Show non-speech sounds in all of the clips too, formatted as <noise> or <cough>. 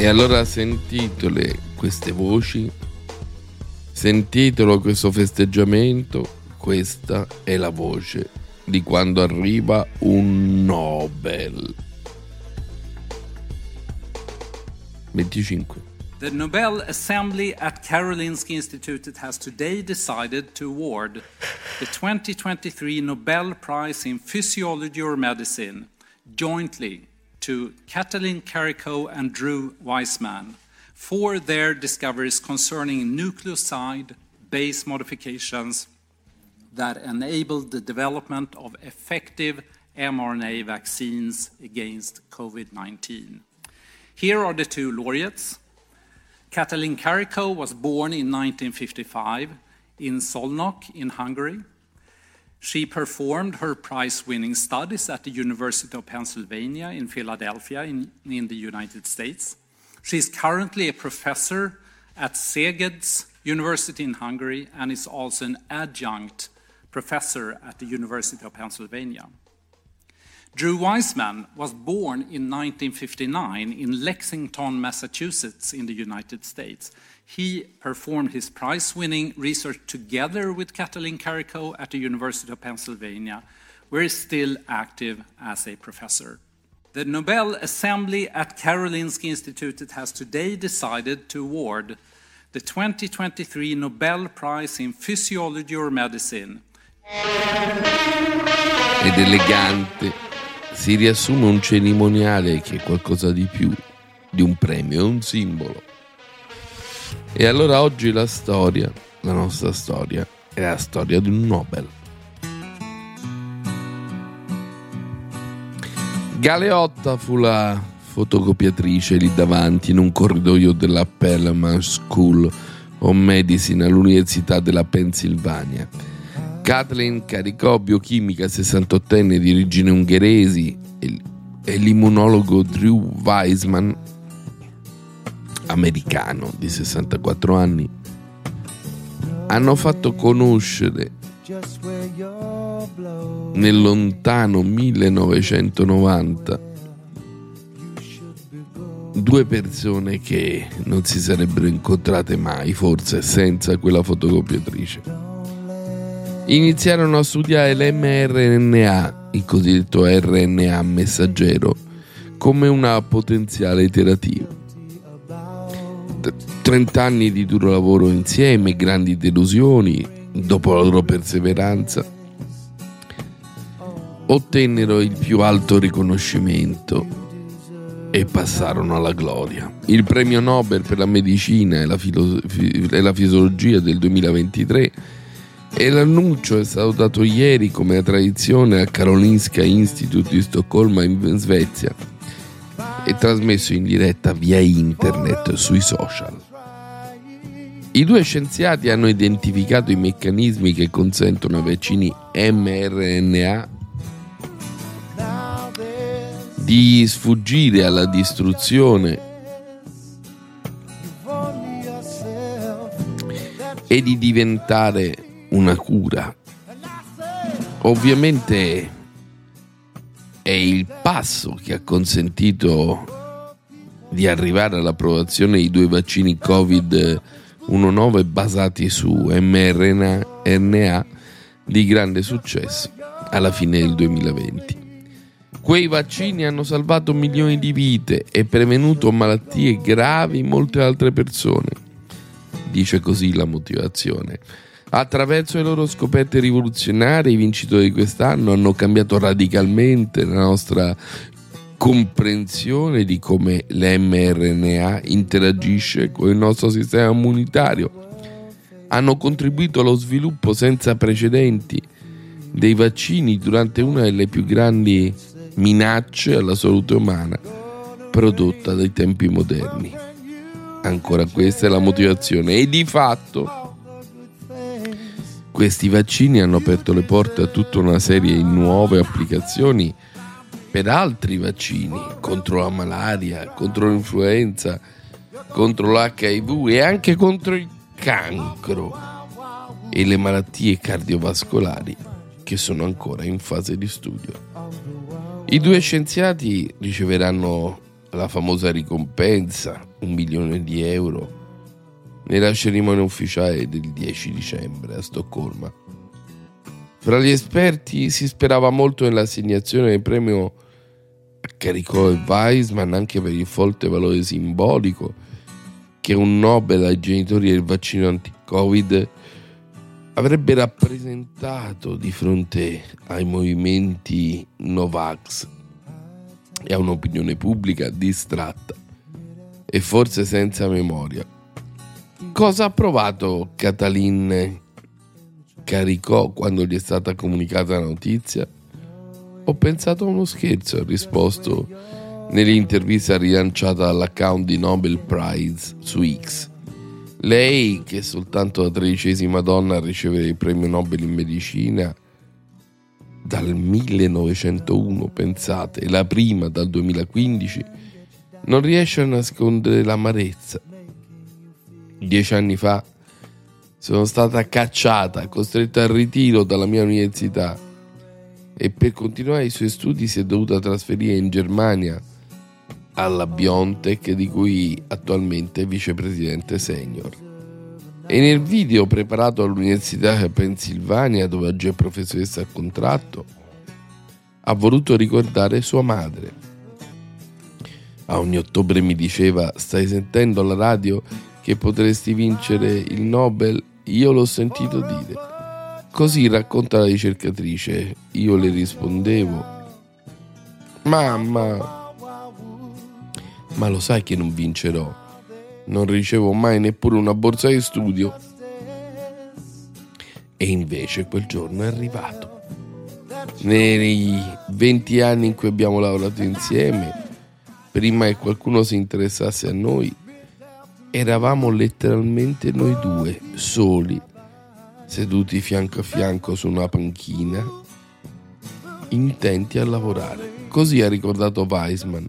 E allora sentitele queste voci, sentitelo questo festeggiamento, questa è la voce di quando arriva un Nobel. 25. The Nobel Assembly at Karolinska Institutet has today decided to award the 2023 Nobel Prize in Physiology or Medicine jointly to Katalin Karikó and Drew Weissman for their discoveries concerning nucleoside base modifications that enabled the development of effective mRNA vaccines against COVID 19. Here are the two laureates. Katalin Karikó was born in 1955 in Solnok in Hungary. She performed her prize winning studies at the University of Pennsylvania in Philadelphia in, in the United States. She is currently a professor at Szeged's University in Hungary and is also an adjunct professor at the University of Pennsylvania. Drew Weissman was born in 1959 in Lexington, Massachusetts, in the United States. He performed his prize winning research together with Katalin Karikó at the University of Pennsylvania, where he's still active as a professor. The Nobel Assembly at Karolinska Institutet has today decided to award the 2023 Nobel Prize in Physiology or Medicine Ed elegante si riassume un cerimoniale che è qualcosa di più di un premio, è un simbolo. E allora oggi la storia, la nostra storia, è la storia di un Nobel. Galeotta fu la fotocopiatrice lì davanti in un corridoio della Pelham School of Medicine all'Università della Pennsylvania. Kathleen Caricò, biochimica 68enne di origini ungheresi, e l'immunologo Drew Weissman, americano di 64 anni, hanno fatto conoscere nel lontano 1990 due persone che non si sarebbero incontrate mai, forse senza quella fotocopiatrice. Iniziarono a studiare l'mRNA, il cosiddetto RNA messaggero, come una potenziale terapia. T- 30 anni di duro lavoro insieme, grandi delusioni, dopo la loro perseveranza, ottennero il più alto riconoscimento e passarono alla gloria. Il premio Nobel per la medicina e la, filo- fi- e la fisiologia del 2023 e l'annuncio è stato dato ieri come a tradizione al Karolinska Institute di Stoccolma in Svezia e trasmesso in diretta via internet sui social. I due scienziati hanno identificato i meccanismi che consentono ai vaccini mRNA di sfuggire alla distruzione e di diventare una cura. Ovviamente è il passo che ha consentito di arrivare all'approvazione di due vaccini Covid-19 basati su mRNA RNA di grande successo alla fine del 2020. Quei vaccini hanno salvato milioni di vite e prevenuto malattie gravi in molte altre persone. Dice così la motivazione. Attraverso le loro scoperte rivoluzionarie, i vincitori di quest'anno hanno cambiato radicalmente la nostra comprensione di come l'mRNA interagisce con il nostro sistema immunitario. Hanno contribuito allo sviluppo senza precedenti dei vaccini durante una delle più grandi minacce alla salute umana prodotta dai tempi moderni. Ancora questa è la motivazione e di fatto questi vaccini hanno aperto le porte a tutta una serie di nuove applicazioni per altri vaccini contro la malaria, contro l'influenza, contro l'HIV e anche contro il cancro e le malattie cardiovascolari che sono ancora in fase di studio. I due scienziati riceveranno la famosa ricompensa, un milione di euro, nella cerimonia ufficiale del 10 dicembre a Stoccolma. Fra gli esperti si sperava molto nell'assegnazione del premio a Caricò e Weisman anche per il forte valore simbolico che un Nobel ai genitori del vaccino anti-Covid avrebbe rappresentato di fronte ai movimenti Novax e a un'opinione pubblica distratta e forse senza memoria. Cosa ha provato Catalin Caricò quando gli è stata comunicata la notizia? Ho pensato a uno scherzo, ha risposto nell'intervista rilanciata dall'account di Nobel Prize su X. Lei, che è soltanto la tredicesima donna a ricevere il premio Nobel in medicina dal 1901, pensate, e la prima dal 2015, non riesce a nascondere l'amarezza. Dieci anni fa sono stata cacciata, costretta al ritiro dalla mia università e per continuare i suoi studi si è dovuta trasferire in Germania alla Biontech di cui attualmente è vicepresidente senior. E nel video preparato all'Università di Pennsylvania, dove oggi è professoressa a contratto, ha voluto ricordare sua madre. A ogni ottobre mi diceva: Stai sentendo alla radio che potresti vincere il Nobel? Io l'ho sentito dire. Così racconta la ricercatrice. Io le rispondevo: Mamma, ma lo sai che non vincerò. Non ricevo mai neppure una borsa di studio. E invece quel giorno è arrivato. Nei 20 anni in cui abbiamo lavorato insieme, prima che qualcuno si interessasse a noi, eravamo letteralmente noi due, soli, seduti fianco a fianco su una panchina, intenti a lavorare. Così ha ricordato Weisman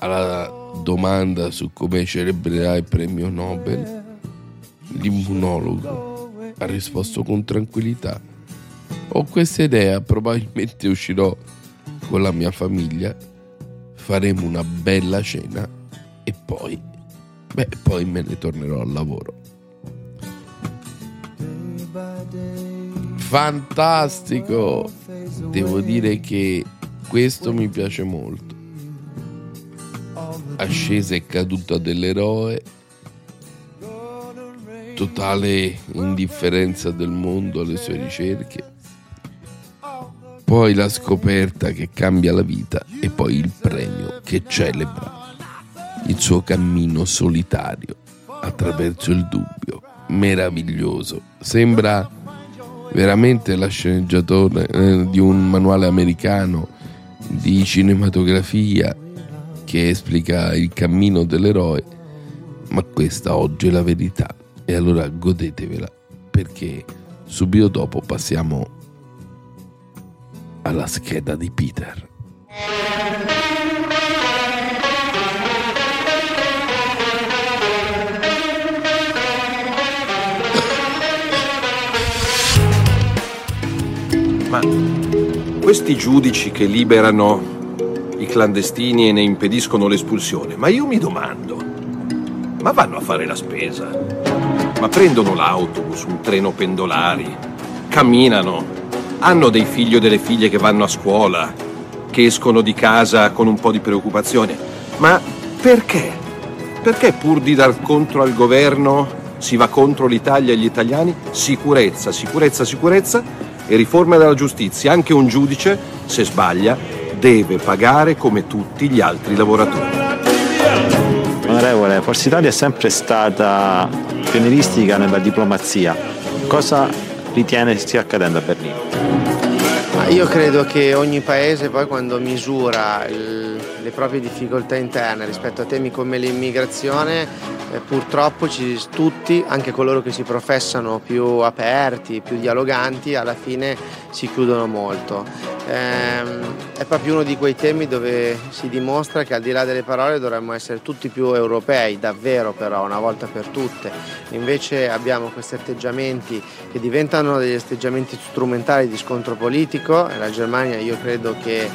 alla domanda su come celebrerà il premio Nobel, l'immunologo ha risposto con tranquillità. Ho questa idea, probabilmente uscirò con la mia famiglia, faremo una bella cena e poi, beh, poi me ne tornerò al lavoro. Fantastico! Devo dire che questo mi piace molto ascesa e caduta dell'eroe, totale indifferenza del mondo alle sue ricerche, poi la scoperta che cambia la vita e poi il premio che celebra il suo cammino solitario attraverso il dubbio. Meraviglioso, sembra veramente la sceneggiatore eh, di un manuale americano di cinematografia che esplica il cammino dell'eroe, ma questa oggi è la verità e allora godetevela perché subito dopo passiamo alla scheda di Peter. Ma questi giudici che liberano i clandestini e ne impediscono l'espulsione, ma io mi domando, ma vanno a fare la spesa? Ma prendono l'autobus, un treno pendolari, camminano, hanno dei figli o delle figlie che vanno a scuola, che escono di casa con un po' di preoccupazione. Ma perché? Perché pur di dar contro al governo si va contro l'Italia e gli italiani? Sicurezza, sicurezza, sicurezza e riforma della giustizia. Anche un giudice, se sbaglia, deve pagare come tutti gli altri lavoratori. Onorevole, Forza Italia è sempre stata pionieristica nella diplomazia. Cosa ritiene stia accadendo a Berlino? Io credo che ogni paese poi quando misura il- le proprie difficoltà interne rispetto a temi come l'immigrazione, eh, purtroppo ci- tutti, anche coloro che si professano più aperti, più dialoganti, alla fine si chiudono molto. Ehm, è proprio uno di quei temi dove si dimostra che al di là delle parole dovremmo essere tutti più europei, davvero però, una volta per tutte. Invece abbiamo questi atteggiamenti che diventano degli atteggiamenti strumentali di scontro politico e la Germania io credo che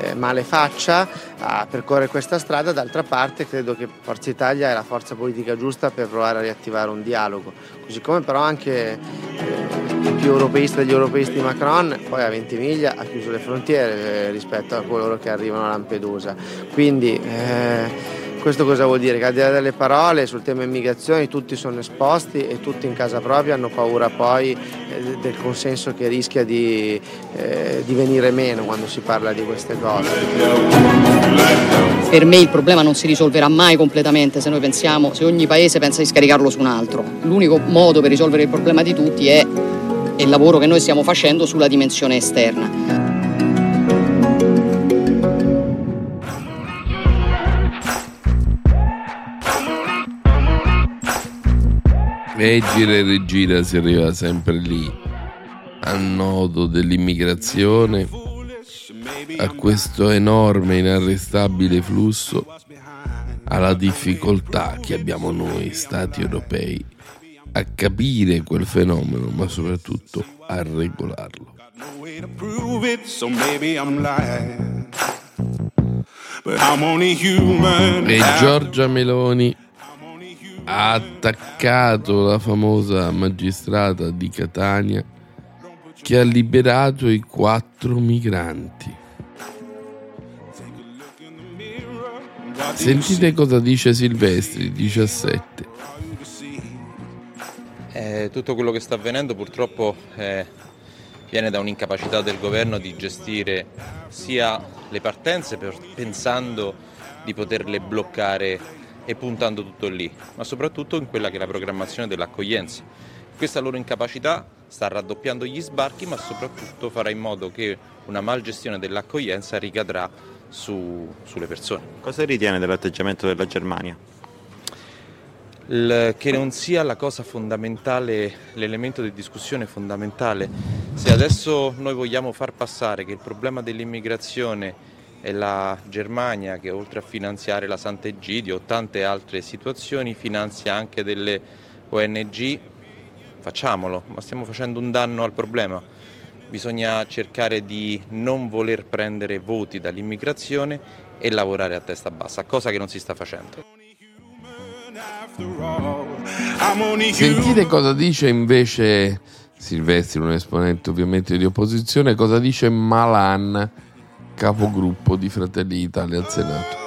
eh, male faccia a percorrere questa strada, d'altra parte credo che Forza Italia è la forza politica giusta per provare a riattivare un dialogo, così come però anche eh, il più europeista degli europeisti Macron poi a Ventimiglia ha chiuso le frontiere eh, rispetto a coloro che arrivano a Lampedusa. Quindi eh, questo cosa vuol dire? Che al di là delle parole sul tema immigrazione tutti sono esposti e tutti in casa propria hanno paura poi eh, del consenso che rischia di, eh, di venire meno quando si parla di queste cose. Per me il problema non si risolverà mai completamente se noi pensiamo, se ogni paese pensa di scaricarlo su un altro. L'unico modo per risolvere il problema di tutti è, è il lavoro che noi stiamo facendo sulla dimensione esterna. E gira e rigira si arriva sempre lì, al nodo dell'immigrazione, a questo enorme, inarrestabile flusso, alla difficoltà che abbiamo noi, stati europei, a capire quel fenomeno, ma soprattutto a regolarlo. E Giorgia Meloni ha attaccato la famosa magistrata di Catania che ha liberato i quattro migranti. Sentite cosa dice Silvestri, 17. Eh, tutto quello che sta avvenendo purtroppo eh, viene da un'incapacità del governo di gestire sia le partenze per- pensando di poterle bloccare e puntando tutto lì, ma soprattutto in quella che è la programmazione dell'accoglienza. Questa loro incapacità sta raddoppiando gli sbarchi, ma soprattutto farà in modo che una malgestione dell'accoglienza ricadrà su- sulle persone. Cosa ritiene dell'atteggiamento della Germania? Il- che non sia la cosa fondamentale, l'elemento di discussione fondamentale. Se adesso noi vogliamo far passare che il problema dell'immigrazione è la Germania che oltre a finanziare la Sant'Egidio o tante altre situazioni finanzia anche delle ONG, facciamolo, ma stiamo facendo un danno al problema. Bisogna cercare di non voler prendere voti dall'immigrazione e lavorare a testa bassa, cosa che non si sta facendo. Sentite cosa dice invece Silvestri, un esponente ovviamente di opposizione, cosa dice Malan, capogruppo di Fratelli d'Italia al Senato.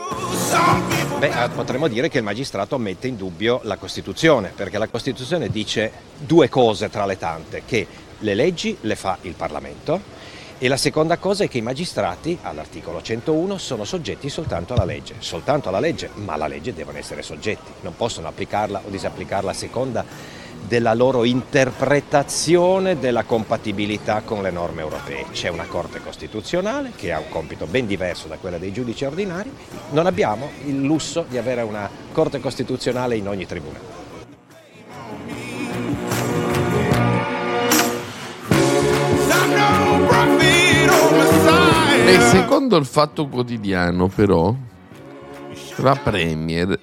Beh, eh, potremmo dire che il magistrato mette in dubbio la Costituzione, perché la Costituzione dice due cose tra le tante, che le leggi le fa il Parlamento e la seconda cosa è che i magistrati, all'articolo 101, sono soggetti soltanto alla legge, soltanto alla legge, ma alla legge devono essere soggetti, non possono applicarla o disapplicarla a seconda della loro interpretazione della compatibilità con le norme europee. C'è una Corte Costituzionale che ha un compito ben diverso da quella dei giudici ordinari, non abbiamo il lusso di avere una Corte Costituzionale in ogni tribunale. E secondo il Fatto Quotidiano, però, la Premier,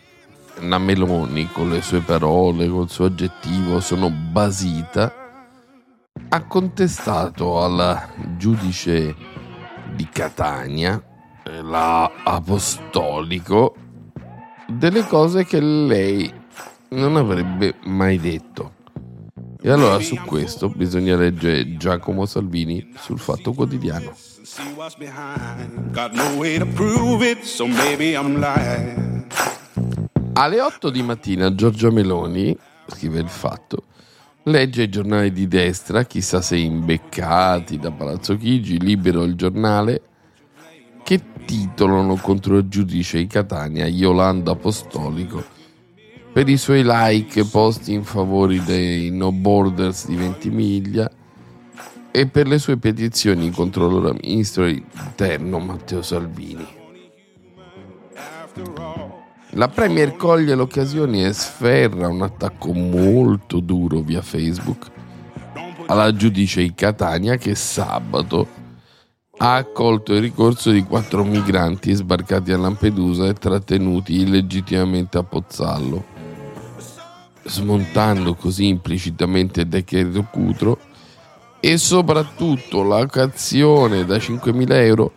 la Meloni, con le sue parole, col suo aggettivo, sono basita, ha contestato al giudice di Catania, eh, la Apostolico, delle cose che lei non avrebbe mai detto. E allora su questo bisogna leggere Giacomo Salvini sul Fatto Quotidiano. see what's behind. Got no way to prove it, so maybe I'm lying. Alle 8 di mattina Giorgia Meloni, scrive il fatto, legge i giornali di destra, chissà se imbeccati da Palazzo Chigi, libero il giornale, che titolano contro il giudice di Catania Yolanda Apostolico per i suoi like posti in favore dei no borders di Ventimiglia e per le sue petizioni contro l'ora ministro interno Matteo Salvini. La Premier coglie l'occasione e sferra un attacco molto duro via Facebook. Alla giudice di Catania che sabato ha accolto il ricorso di quattro migranti sbarcati a Lampedusa e trattenuti illegittimamente a Pozzallo, smontando così implicitamente il decreto Cutro e soprattutto la cauzione da 5.000 euro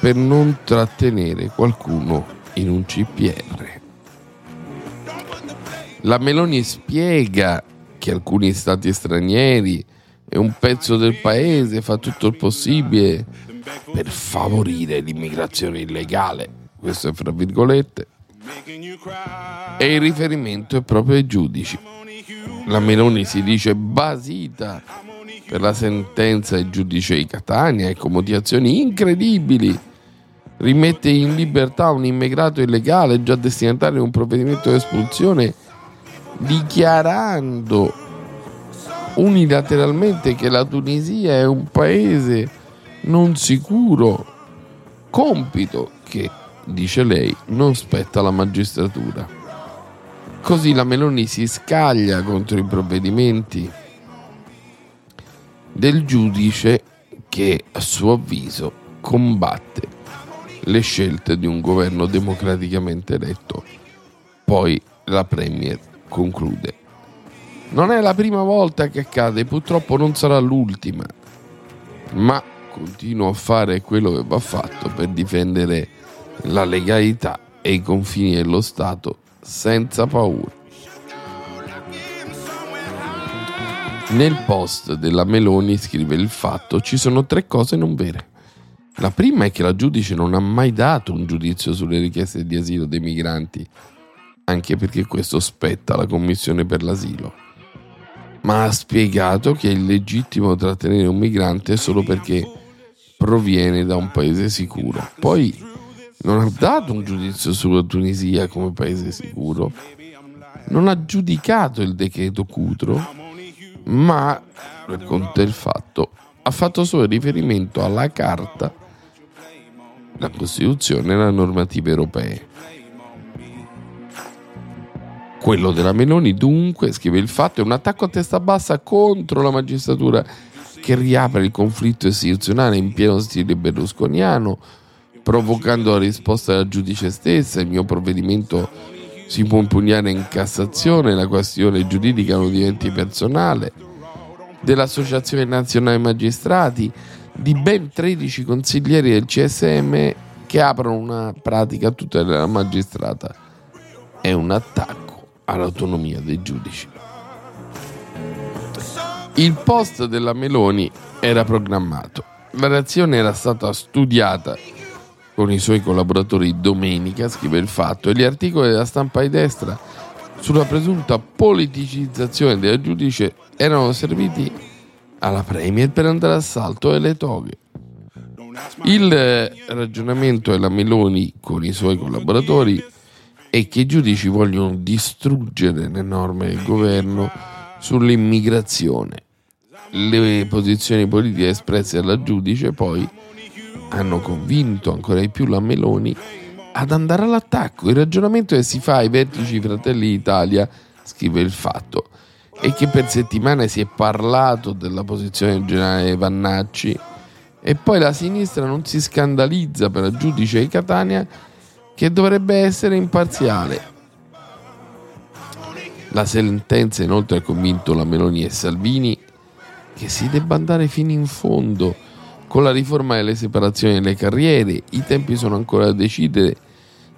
per non trattenere qualcuno in un CPR. La Meloni spiega che alcuni stati stranieri e un pezzo del paese fa tutto il possibile per favorire l'immigrazione illegale, questo è fra virgolette, e il riferimento è proprio ai giudici. La Meloni si dice basita per la sentenza del giudice di Catania e con motivazioni incredibili rimette in libertà un immigrato illegale già destinatario di un provvedimento di espulsione dichiarando unilateralmente che la Tunisia è un paese non sicuro, compito che, dice lei, non spetta alla magistratura. Così la Meloni si scaglia contro i provvedimenti del giudice che, a suo avviso, combatte le scelte di un governo democraticamente eletto. Poi la Premier conclude. Non è la prima volta che accade, purtroppo non sarà l'ultima, ma continuo a fare quello che va fatto per difendere la legalità e i confini dello Stato senza paura. Nel post della Meloni scrive il fatto ci sono tre cose non vere. La prima è che la giudice non ha mai dato un giudizio sulle richieste di asilo dei migranti, anche perché questo spetta alla Commissione per l'asilo, ma ha spiegato che è illegittimo trattenere un migrante solo perché proviene da un paese sicuro. Poi non ha dato un giudizio sulla Tunisia come paese sicuro, non ha giudicato il decreto Cutro, ma, racconta il fatto, ha fatto solo riferimento alla carta, la Costituzione e le normative europee. Quello della Meloni, dunque, scrive il fatto, è un attacco a testa bassa contro la magistratura che riapre il conflitto istituzionale in pieno stile berlusconiano, provocando la risposta del giudice stessa. Il mio provvedimento si può impugnare in Cassazione, la questione giuridica non diventi personale, dell'Associazione Nazionale Magistrati, di ben 13 consiglieri del CSM che aprono una pratica a tutela della magistrata. È un attacco all'autonomia dei giudici. Il post della Meloni era programmato. La reazione era stata studiata con i suoi collaboratori domenica, scrive il fatto, e gli articoli della stampa di destra sulla presunta politicizzazione del giudice erano serviti alla Premier per andare a salto alle toghe. Il ragionamento della Meloni con i suoi collaboratori è che i giudici vogliono distruggere le norme del governo sull'immigrazione. Le posizioni politiche espresse dalla giudice poi hanno convinto ancora di più la Meloni ad andare all'attacco. Il ragionamento che si fa ai vertici Fratelli d'Italia, scrive il fatto, è che per settimane si è parlato della posizione del generale Vannacci e poi la sinistra non si scandalizza per il giudice di Catania che dovrebbe essere imparziale. La sentenza inoltre ha convinto la Meloni e Salvini che si debba andare fino in fondo con la riforma delle separazioni delle carriere. I tempi sono ancora da decidere.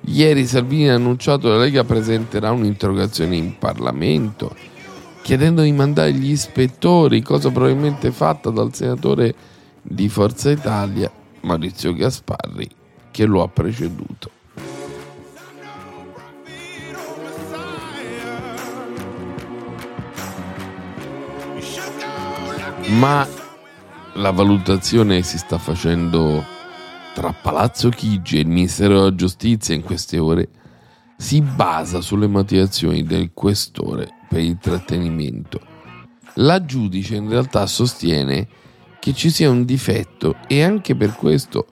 Ieri Salvini ha annunciato che la Lega presenterà un'interrogazione in Parlamento chiedendo di mandare gli ispettori, cosa probabilmente fatta dal senatore di Forza Italia Maurizio Gasparri che lo ha preceduto. Ma la valutazione si sta facendo tra Palazzo Chigi e il Ministero della Giustizia in queste ore si basa sulle motivazioni del questore per il trattenimento. La giudice in realtà sostiene che ci sia un difetto e anche per questo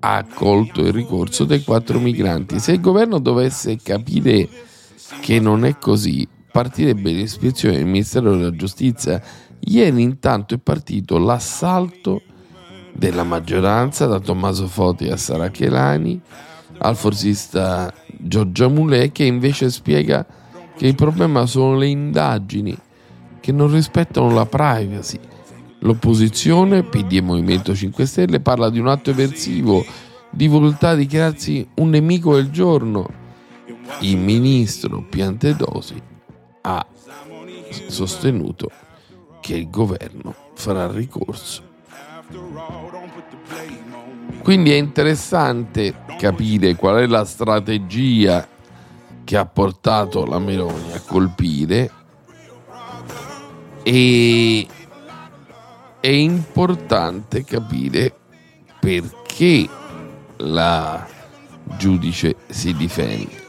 ha accolto il ricorso dei quattro migranti. Se il governo dovesse capire che non è così, partirebbe l'ispezione del Ministero della Giustizia. Ieri intanto è partito l'assalto della maggioranza da Tommaso Foti a Sara Chelani al forsista Giorgia Mulè che invece spiega che il problema sono le indagini che non rispettano la privacy. L'opposizione, PD e Movimento 5 Stelle, parla di un atto eversivo, di volontà di crearsi un nemico del giorno. Il ministro Piantedosi ha sostenuto che il governo farà ricorso. Quindi è interessante capire qual è la strategia che ha portato la Meloni a colpire e è importante capire perché la giudice si difende.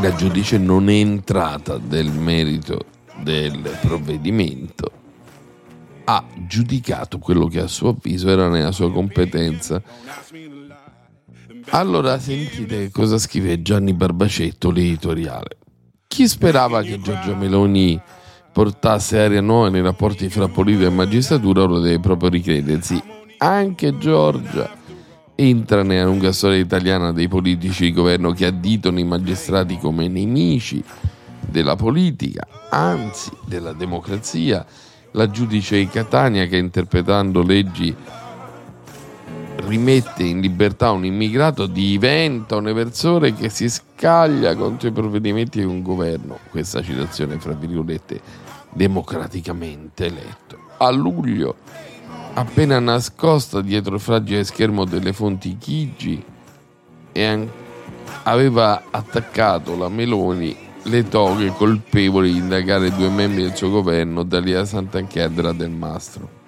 La giudice non è entrata nel merito del provvedimento, ha giudicato quello che a suo avviso era nella sua competenza. Allora sentite cosa scrive Gianni Barbacetto, l'editoriale. Chi sperava che Giorgia Meloni portasse aria nuova nei rapporti fra politica e magistratura ora deve proprio ricredersi. Anche Giorgia entra nella lunga storia italiana dei politici di governo che additano i magistrati come nemici della politica, anzi della democrazia. La giudice di Catania che interpretando leggi rimette in libertà un immigrato diventa un eversore che si scaglia contro i provvedimenti di un governo. Questa citazione, fra virgolette, democraticamente eletto. A luglio, appena nascosta dietro il fragile schermo delle fonti Chigi, e an- aveva attaccato la Meloni le toghe colpevoli di indagare due membri del suo governo, Dalia Santanchedra del Mastro.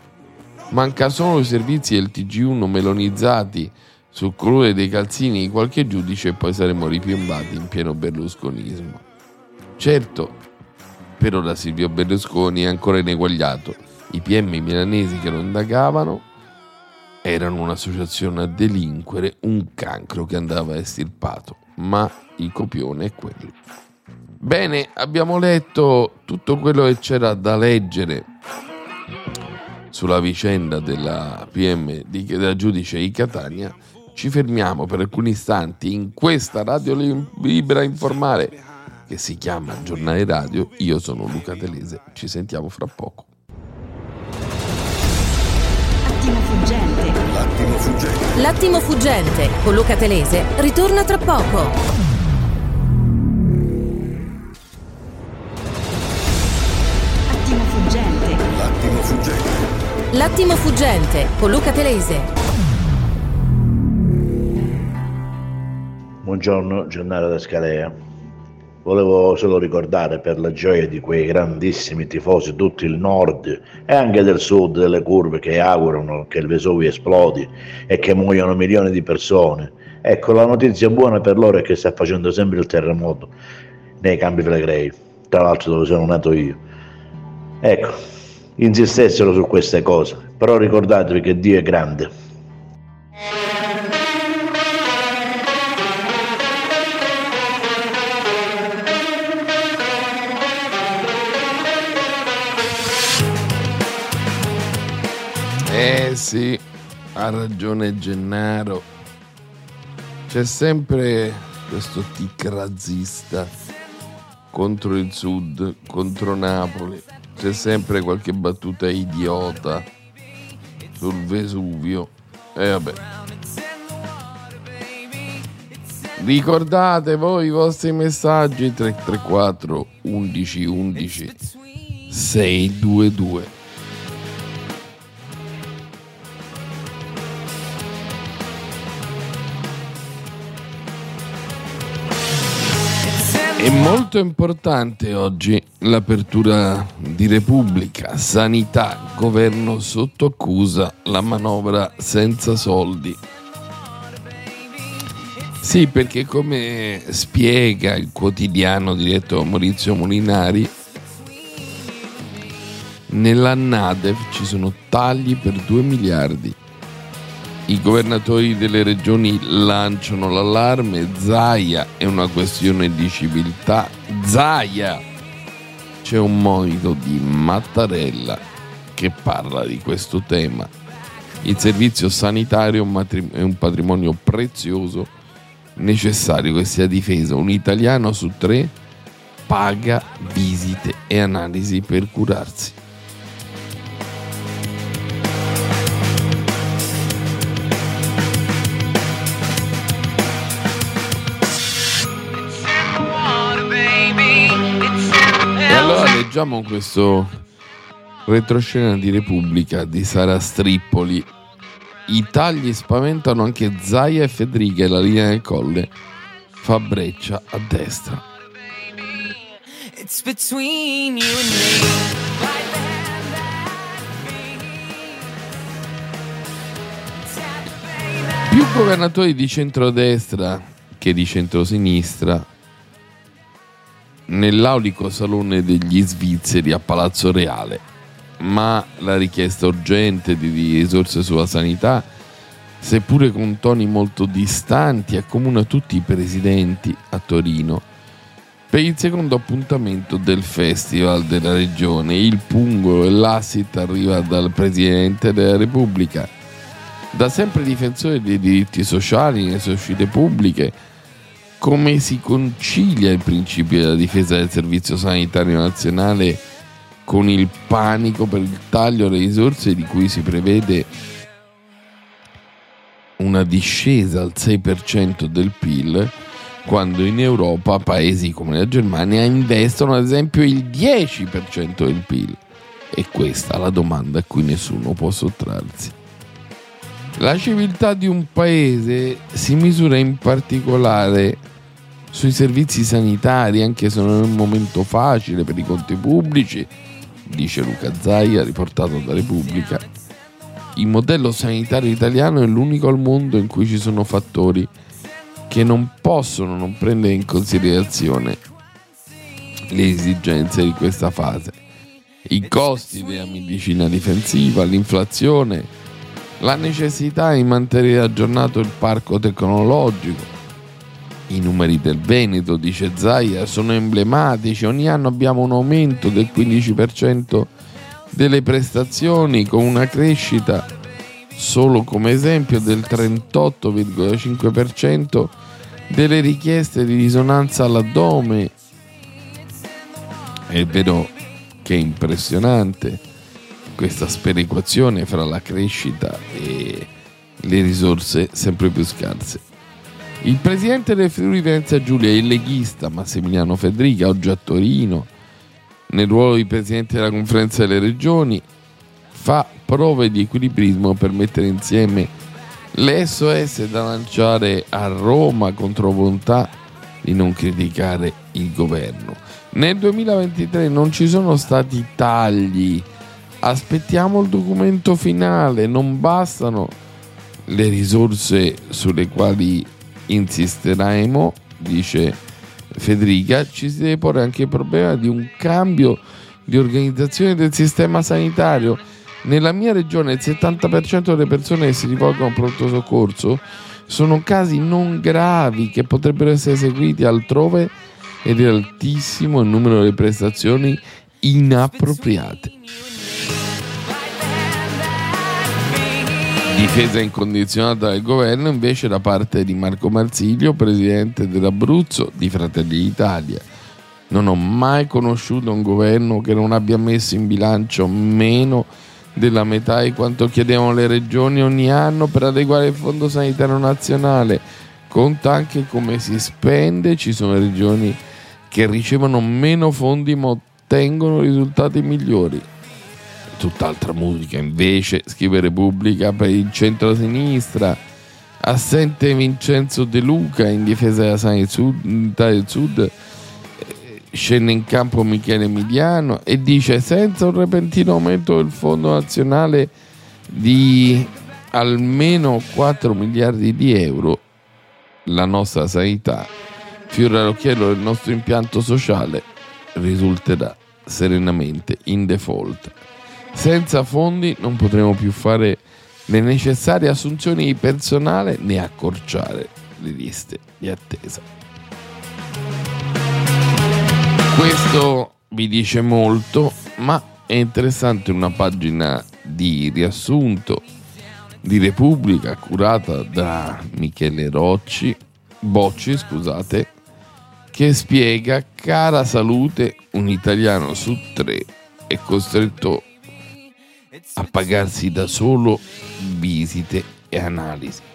Manca solo i servizi del TG1 melonizzati sul colore dei calzini di qualche giudice e poi saremmo ripiombati in pieno berlusconismo. Certo, per ora Silvio Berlusconi è ancora ineguagliato. I PM milanesi che lo indagavano erano un'associazione a delinquere, un cancro che andava estirpato, ma il copione è quello. Bene, abbiamo letto tutto quello che c'era da leggere sulla vicenda della PM di, della giudice di Catania. Ci fermiamo per alcuni istanti in questa radio libera informale che si chiama Giornale Radio. Io sono Luca Telese, ci sentiamo fra poco. Attimo fuggente. L'attimo fuggente. L'attimo fuggente con Luca Telese ritorna tra poco. L'attimo fuggente con Luca Telese. Buongiorno, Gennaro da Scalea. Volevo solo ricordare per la gioia di quei grandissimi tifosi tutto il nord e anche del sud delle curve che augurano che il Vesuvio esplodi e che muoiano milioni di persone. Ecco, la notizia buona per loro è che sta facendo sempre il terremoto nei Campi Flegrei, tra l'altro dove sono nato io. Ecco, insistessero su queste cose, però ricordatevi che Dio è grande. Eh sì, ha ragione Gennaro. C'è sempre questo tic razzista contro il sud, contro Napoli. C'è sempre qualche battuta idiota sul Vesuvio. E vabbè. Ricordate voi i vostri messaggi 334 11 11 622. È molto importante oggi l'apertura di Repubblica, sanità, governo sotto accusa, la manovra senza soldi. Sì, perché come spiega il quotidiano diretto da Maurizio Molinari, nella NADEF ci sono tagli per 2 miliardi. I governatori delle regioni lanciano l'allarme, Zaia è una questione di civiltà. Zaia! C'è un monito di Mattarella che parla di questo tema. Il servizio sanitario è un, patrimonio prezioso, necessario che sia difeso. Un italiano su tre paga visite e analisi per curarsi. Allora leggiamo questo retroscena di Repubblica di Sara Strippoli. I tagli spaventano anche Zaia e Federica e la linea del colle fa breccia a destra. It's between you and me. Più governatori di centrodestra che di centrosinistra nell'aulico salone degli svizzeri a Palazzo Reale, ma la richiesta urgente di risorse sulla sanità, seppure con toni molto distanti, accomuna tutti i presidenti a Torino per il secondo appuntamento del Festival della Regione. Il pungolo e l'assit arriva dal Presidente della Repubblica. Da sempre difensore dei diritti sociali nelle società pubbliche, come si concilia il principio della difesa del Servizio Sanitario Nazionale con il panico per il taglio alle risorse di cui si prevede una discesa al 6% del PIL, quando in Europa paesi come la Germania investono ad esempio il 10% del PIL? E questa è la domanda a cui nessuno può sottrarsi. La civiltà di un paese si misura in particolare sui servizi sanitari, anche se non è un momento facile per i conti pubblici, dice Luca Zaia, riportato da Repubblica. Il modello sanitario italiano è l'unico al mondo in cui ci sono fattori che non possono non prendere in considerazione le esigenze di questa fase. I costi della medicina difensiva, l'inflazione, la necessità di mantenere aggiornato il parco tecnologico. I numeri del Veneto, dice Zaia, sono emblematici. Ogni anno abbiamo un aumento del 15% delle prestazioni con una crescita solo come esempio del 38,5% delle richieste di risonanza all'addome. È vero che è impressionante questa sperequazione fra la crescita e le risorse sempre più scarse. Il presidente del Friuli Venezia Giulia è il leghista Massimiliano Federica, oggi a Torino, nel ruolo di presidente della conferenza delle regioni, fa prove di equilibrismo per mettere insieme le SOS da lanciare a Roma contro volontà di non criticare il governo. Nel 2023 non ci sono stati tagli, aspettiamo il documento finale, non bastano le risorse sulle quali insisteremo, dice Federica, ci si deve porre anche il problema di un cambio di organizzazione del sistema sanitario. Nella mia regione il 70% delle persone che si rivolgono al pronto soccorso sono casi non gravi che potrebbero essere eseguiti altrove ed è altissimo il numero delle prestazioni inappropriate. Difesa incondizionata del governo invece da parte di Marco Marsiglio, presidente dell'Abruzzo di Fratelli d'Italia. Non ho mai conosciuto un governo che non abbia messo in bilancio meno della metà di quanto chiedevano le regioni ogni anno per adeguare il Fondo Sanitario Nazionale. Conta anche come si spende, ci sono regioni che ricevono meno fondi ma ottengono risultati migliori tutt'altra musica invece, scrive Repubblica per il centro-sinistra. Assente Vincenzo De Luca in difesa della sanità del Sud. Eh, scende in campo Michele Emiliano e dice senza un repentino aumento del fondo nazionale di almeno 4 miliardi di euro la nostra sanità fiore all'occhiello del nostro impianto sociale risulterà serenamente in default senza fondi non potremo più fare le necessarie assunzioni di personale né accorciare le liste di attesa. Questo vi dice molto, ma è interessante una pagina di riassunto di Repubblica curata da Michele Rocci, Bocci, scusate, che spiega cara salute un italiano su tre è costretto a pagarsi da solo visite e analisi.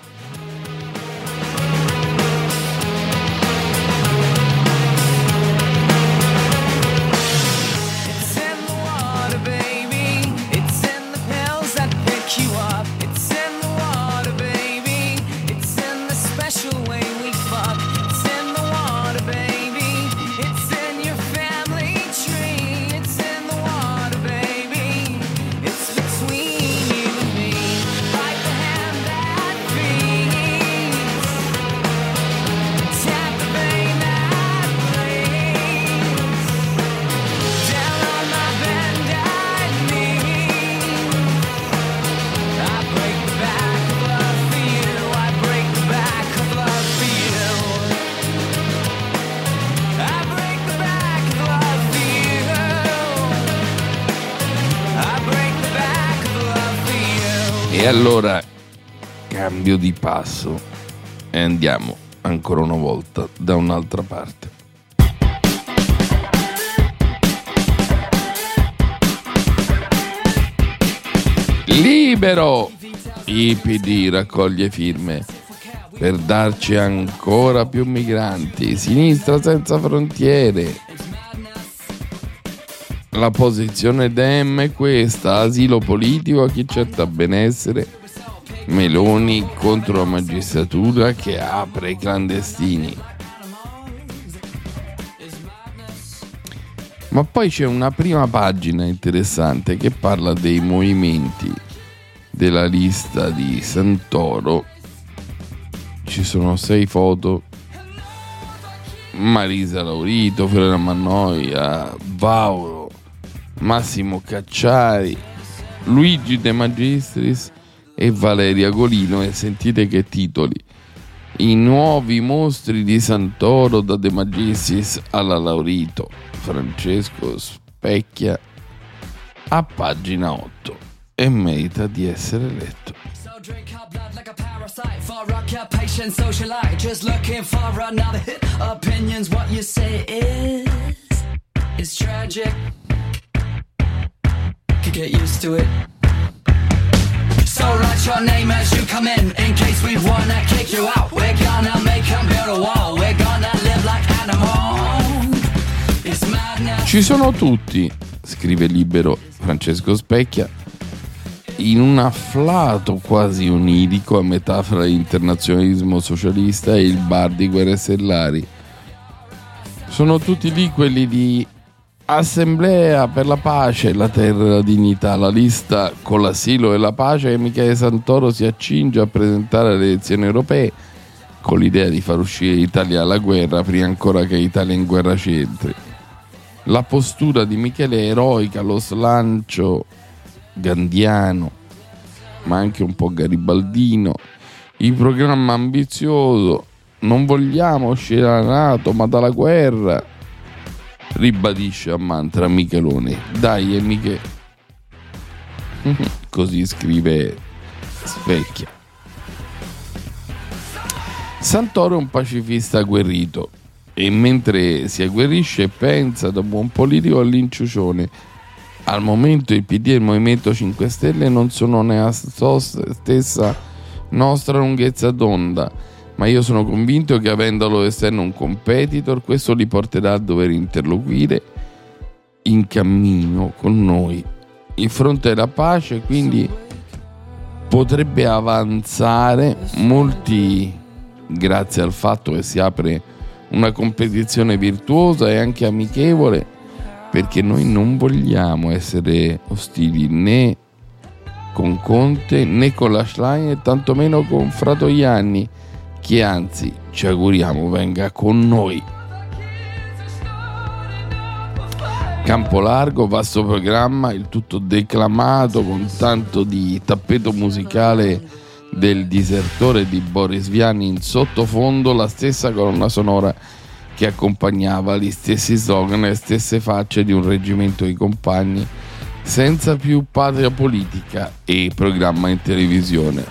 Cambio di passo e andiamo ancora una volta da un'altra parte. Libero! IPD raccoglie firme per darci ancora più migranti. Sinistra senza frontiere. La posizione Dem è questa, asilo politico a chi cerca benessere, Meloni contro la magistratura che apre i clandestini. Ma poi c'è una prima pagina interessante che parla dei movimenti della lista di Santoro. Ci sono sei foto. Marisa Laurito, Fiorella Mannoia, Vauro, Massimo Cacciari, Luigi De Magistris e Valeria Golino e sentite che titoli. I nuovi mostri di Santoro da De Magistris alla Laurito. Francesco Specchia a pagina 8 e merita di essere letto. Parasite for occupation, socialite. Just looking for another hit. Opinions, what you say is is tragic. Could get used to it. So write your name as you come in, in case we wanna kick you out. We're gonna make 'em build a wall. We're gonna live like animals. It's madness. Ci sono tutti, scrive libero Francesco Specchia, in un afflato quasi onirico a metà fra l'internazionalismo socialista e il bar di guerre stellari. Sono tutti lì quelli di Assemblea per la pace, la terra e la dignità, la lista con l'asilo e la pace che Michele Santoro si accinge a presentare alle elezioni europee con l'idea di far uscire l'Italia dalla guerra prima ancora che l'Italia in guerra c'entri. La postura di Michele è eroica, lo slancio gandiano, ma anche un po' garibaldino, il programma ambizioso, non vogliamo uscire dalla Nato ma dalla guerra, ribadisce a mantra Michelone. Dai, amiche. <laughs> Così scrive Specchia. Santoro è un pacifista agguerrito e mentre si agguerrisce pensa da buon politico all'inciucione. Al momento il PD e il Movimento 5 Stelle non sono nella stessa nostra lunghezza d'onda, ma io sono convinto che avendo all'esterno un competitor, questo li porterà a dover interloquire in cammino con noi. Il fronte della pace quindi potrebbe avanzare molti grazie al fatto che si apre una competizione virtuosa e anche amichevole, perché noi non vogliamo essere ostili né con Conte né con la Schlein e tantomeno con Fratoianni, che anzi ci auguriamo venga con noi. Campo largo, vasto programma, il tutto declamato con tanto di tappeto musicale del disertore di Boris Vian in sottofondo, la stessa colonna sonora che accompagnava gli stessi slogan e le stesse facce di un reggimento di compagni senza più patria politica e programma in televisione.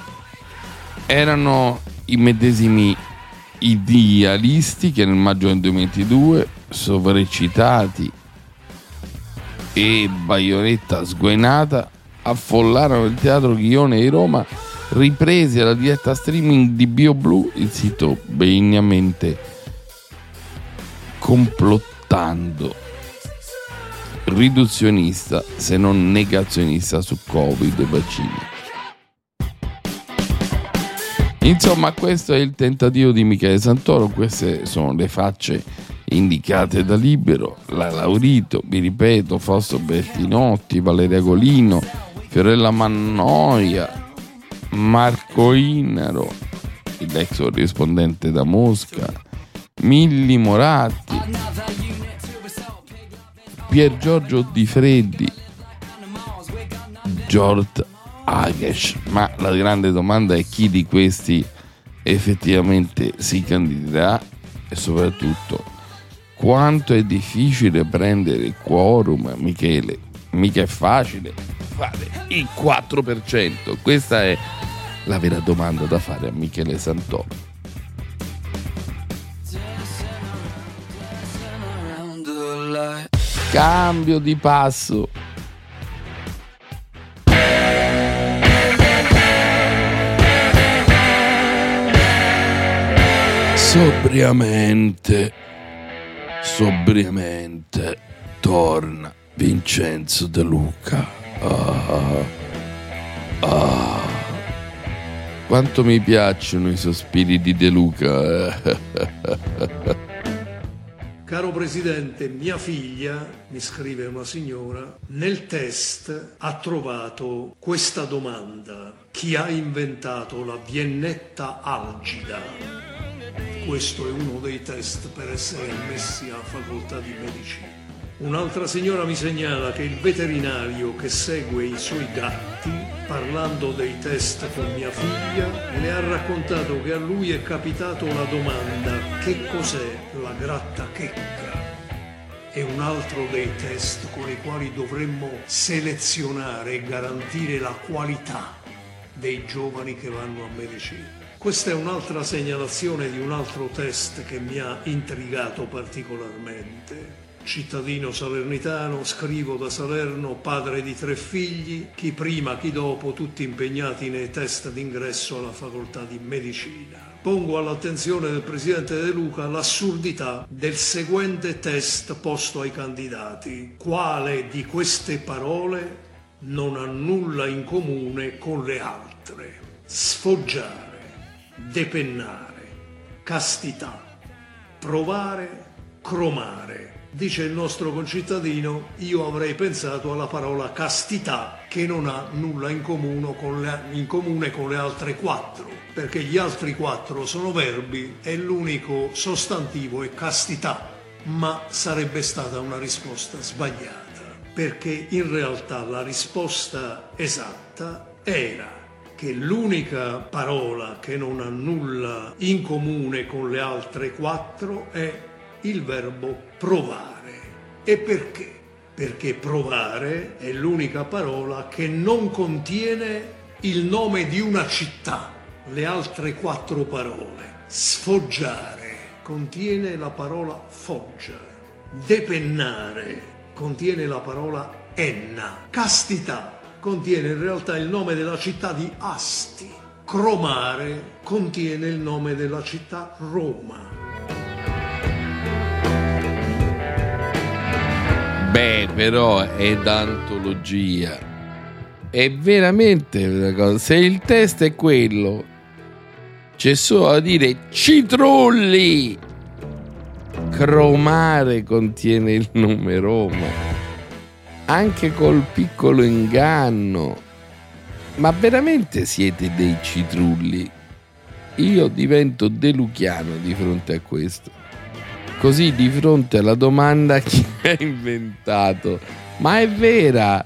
Erano i medesimi idealisti che nel maggio del 2022, sovrecitati e baionetta sguainata, affollarono il teatro Ghione di Roma, ripresi alla diretta streaming di BioBlue, il sito benignamente complottando riduzionista se non negazionista su Covid e vaccini. Insomma, questo è il tentativo di Michele Santoro, queste sono le facce indicate da Libero, la Laurito, vi ripeto, Fausto Bertinotti, Valeria Golino, Fiorella Mannoia, Marco Inaro, l'ex corrispondente da Mosca, Milli Moratti, Pier Giorgio Di Freddi, George Agesh. Ma la grande domanda è chi di questi effettivamente si candiderà e soprattutto quanto è difficile prendere il quorum, Michele. Mica è facile fare il 4%. Questa è la vera domanda da fare a Michele Santoro. Cambio di passo. Sobriamente, sobriamente torna Vincenzo De Luca. Ah, ah. Quanto mi piacciono i sospiri di De Luca. <laughs> Caro Presidente, mia figlia, mi scrive una signora, nel test ha trovato questa domanda. Chi ha inventato la viennetta algida? Questo è uno dei test per essere ammessi alla facoltà di medicina. Un'altra signora mi segnala che il veterinario che segue i suoi gatti, parlando dei test con mia figlia, le ha raccontato che a lui è capitato la domanda che cos'è la gratta checca? È un altro dei test con i quali dovremmo selezionare e garantire la qualità dei giovani che vanno a medicina. Questa è un'altra segnalazione di un altro test che mi ha intrigato particolarmente. Cittadino salernitano, scrivo da Salerno, padre di tre figli, chi prima, chi dopo, tutti impegnati nei test d'ingresso alla facoltà di medicina. Pongo all'attenzione del Presidente De Luca l'assurdità del seguente test posto ai candidati. Quale di queste parole non ha nulla in comune con le altre? Sfoggiare depennare, castità, provare, cromare. Dice il nostro concittadino, io avrei pensato alla parola castità che non ha nulla in comune con le, comune con le altre quattro, perché gli altri quattro sono verbi e l'unico sostantivo è castità, ma sarebbe stata una risposta sbagliata, perché in realtà la risposta esatta era che l'unica parola che non ha nulla in comune con le altre quattro è il verbo provare. E perché? Perché provare è l'unica parola che non contiene il nome di una città, le altre quattro parole. Sfoggiare contiene la parola foggia, depennare contiene la parola enna, castità contiene in realtà il nome della città di Asti. Cromare contiene il nome della città Roma. Beh, però è d'antologia. È veramente una cosa. Se il test è quello, c'è solo da dire citrulli. cromare contiene il nome Roma, anche col piccolo inganno. Ma veramente siete dei citrulli? Io divento deluchiano di fronte a questo. Così di fronte alla domanda <laughs> chi ha inventato, ma è vera?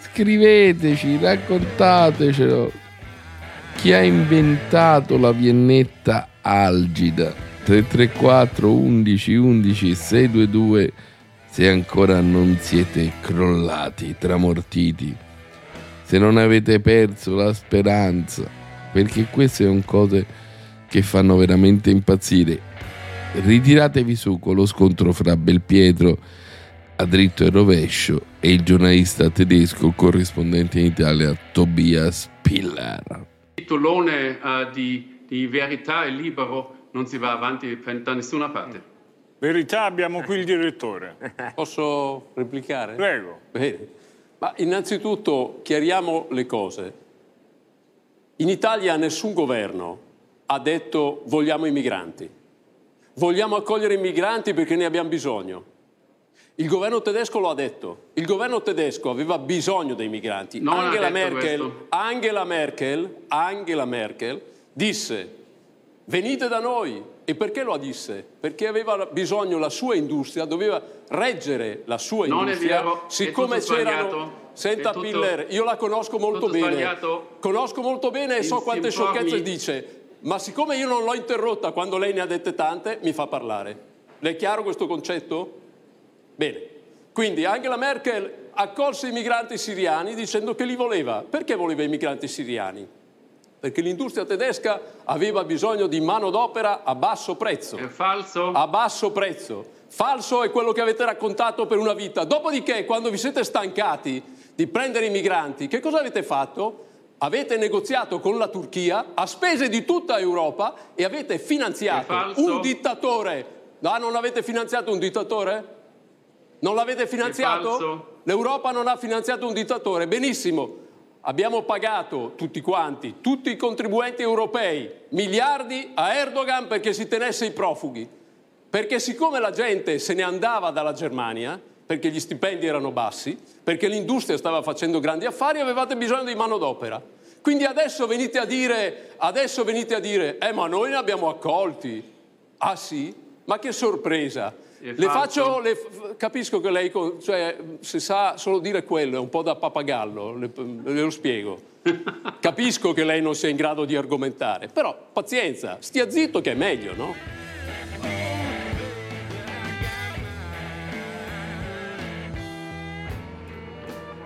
Scriveteci, raccontatecelo. Chi ha inventato la viennetta algida? 334 11 11 622 se ancora non siete crollati, tramortiti, se non avete perso la speranza, perché queste sono cose che fanno veramente impazzire. Ritiratevi su con lo scontro fra Belpietro a dritto e rovescio e il giornalista tedesco corrispondente in Italia Tobias Piller. titolone eh, di, di verità e libero non si va avanti da nessuna parte. Verità, abbiamo qui il direttore. <laughs> Posso replicare? Prego. Bene. Ma innanzitutto chiariamo le cose. In Italia nessun governo ha detto vogliamo i migranti. Vogliamo accogliere i migranti perché ne abbiamo bisogno. Il governo tedesco lo ha detto. Il governo tedesco aveva bisogno dei migranti. Angela, Merkel. Angela Merkel, Angela Merkel disse venite da noi. E perché lo disse? Perché aveva bisogno la sua industria, doveva reggere la sua Non industria. vero, è siccome tutto c'erano... Senta tutto- Piller, io la conosco molto bene. sbagliato. Conosco molto bene e so quante informi. sciocchezze dice. Ma siccome io non l'ho interrotta quando lei ne ha dette tante, mi fa parlare. Le è chiaro questo concetto? Bene. Quindi Angela Merkel accolse i migranti siriani dicendo che li voleva. Perché voleva i migranti siriani? Perché l'industria tedesca aveva bisogno di manodopera a basso prezzo. È falso. A basso prezzo. Falso è quello che avete raccontato per una vita. Dopodiché, quando vi siete stancati di prendere i migranti, che cosa avete fatto? Avete negoziato con la Turchia a spese di tutta Europa e avete finanziato un dittatore. No, non avete finanziato un dittatore? Non l'avete finanziato? L'Europa non ha finanziato un dittatore. Benissimo. Abbiamo pagato tutti quanti, tutti i contribuenti europei, miliardi a Erdogan perché si tenesse i profughi. Perché siccome la gente se ne andava dalla Germania, perché gli stipendi erano bassi, perché l'industria stava facendo grandi affari, avevate bisogno di manodopera. Quindi adesso venite a dire, adesso venite a dire, eh ma noi ne abbiamo accolti. Ah sì? Ma che sorpresa! Le faccio, le capisco che lei, cioè, se sa solo dire quello, è un po' da pappagallo, le, le lo spiego. <laughs> Capisco che lei non sia in grado di argomentare, però pazienza, stia zitto che è meglio, no?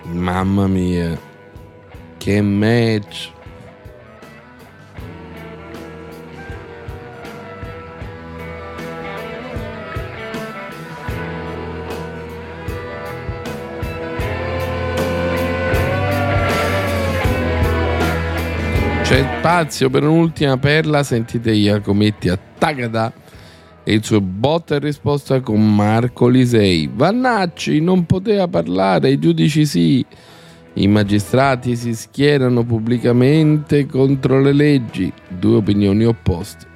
Mamma mia, che match! C'è spazio per un'ultima perla, sentite Iacometti a Tagada e il suo botta e risposta con Marco Lisei. Vannacci non poteva parlare, i giudici sì. I magistrati si schierano pubblicamente contro le leggi, due opinioni opposte.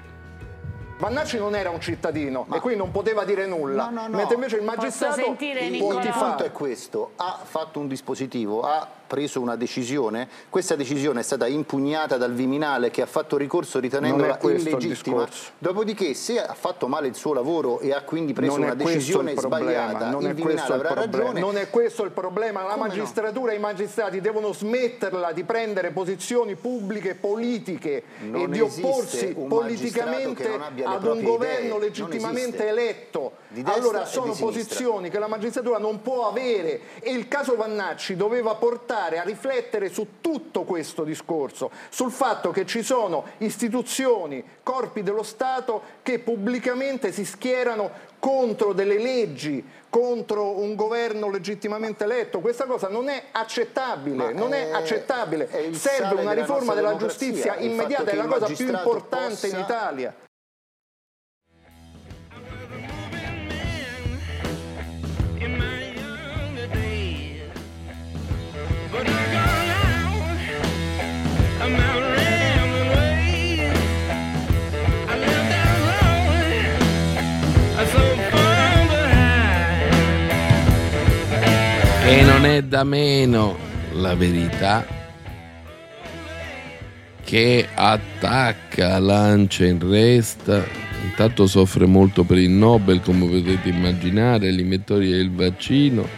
Vannacci non era un cittadino e quindi non poteva dire nulla, No, no, no. mentre invece il Posso magistrato sentire il punto è questo, ha fatto un dispositivo, ha preso una decisione, questa decisione è stata impugnata dal Viminale che ha fatto ricorso ritenendola il illegittima, dopodiché se ha fatto male il suo lavoro e ha quindi preso non una decisione il sbagliata, non il è Viminale questo il avrà problema. ragione. Non è questo il problema, la Come no? magistratura e i magistrati devono smetterla di prendere posizioni pubbliche politiche Non e di opporsi politicamente ad un governo idee. Legittimamente eletto. Allora sono posizioni che la magistratura non può avere e il caso Vannacci doveva portare a riflettere su tutto questo discorso, sul fatto che ci sono istituzioni, corpi dello Stato che pubblicamente si schierano contro delle leggi, contro un governo legittimamente eletto. Questa cosa non è accettabile, non è, è- accettabile. è Serve una della riforma della democrazia, giustizia immediata, è la cosa più importante in possa- Italia. E non è da meno la verità che attacca, lancia in resta. Intanto soffre molto per il Nobel, come potete immaginare, l'inventore del vaccino,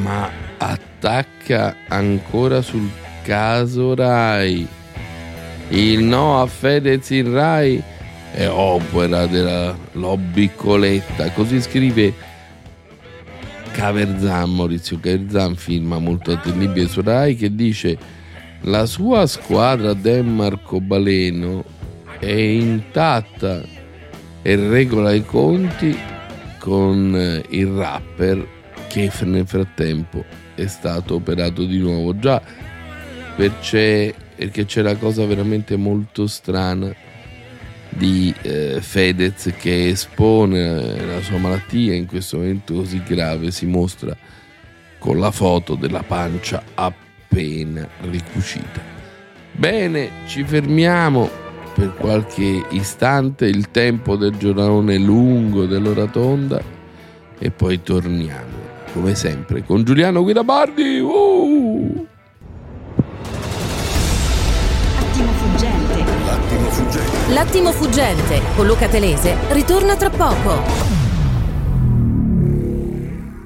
ma attacca ancora sul caso Rai. Il no a Fedez in Rai è opera della lobby Coletta, così scrive Caverzan, Maurizio Caverzan, firma molto attendibile su Rai, che dice la sua squadra Denmarco Baleno è intatta e regola i conti con eh, il rapper che nel frattempo è stato operato di nuovo. Già perché c'è la cosa veramente molto strana di eh, Fedez che espone la sua malattia in questo momento così grave si mostra con la foto della pancia appena ricucita. Bene, ci fermiamo per qualche istante, il tempo del giornale lungo dell'oratonda e poi torniamo, come sempre, con Giuliano Guidabardi. Uh! L'attimo fuggente con Luca Telese ritorna tra poco.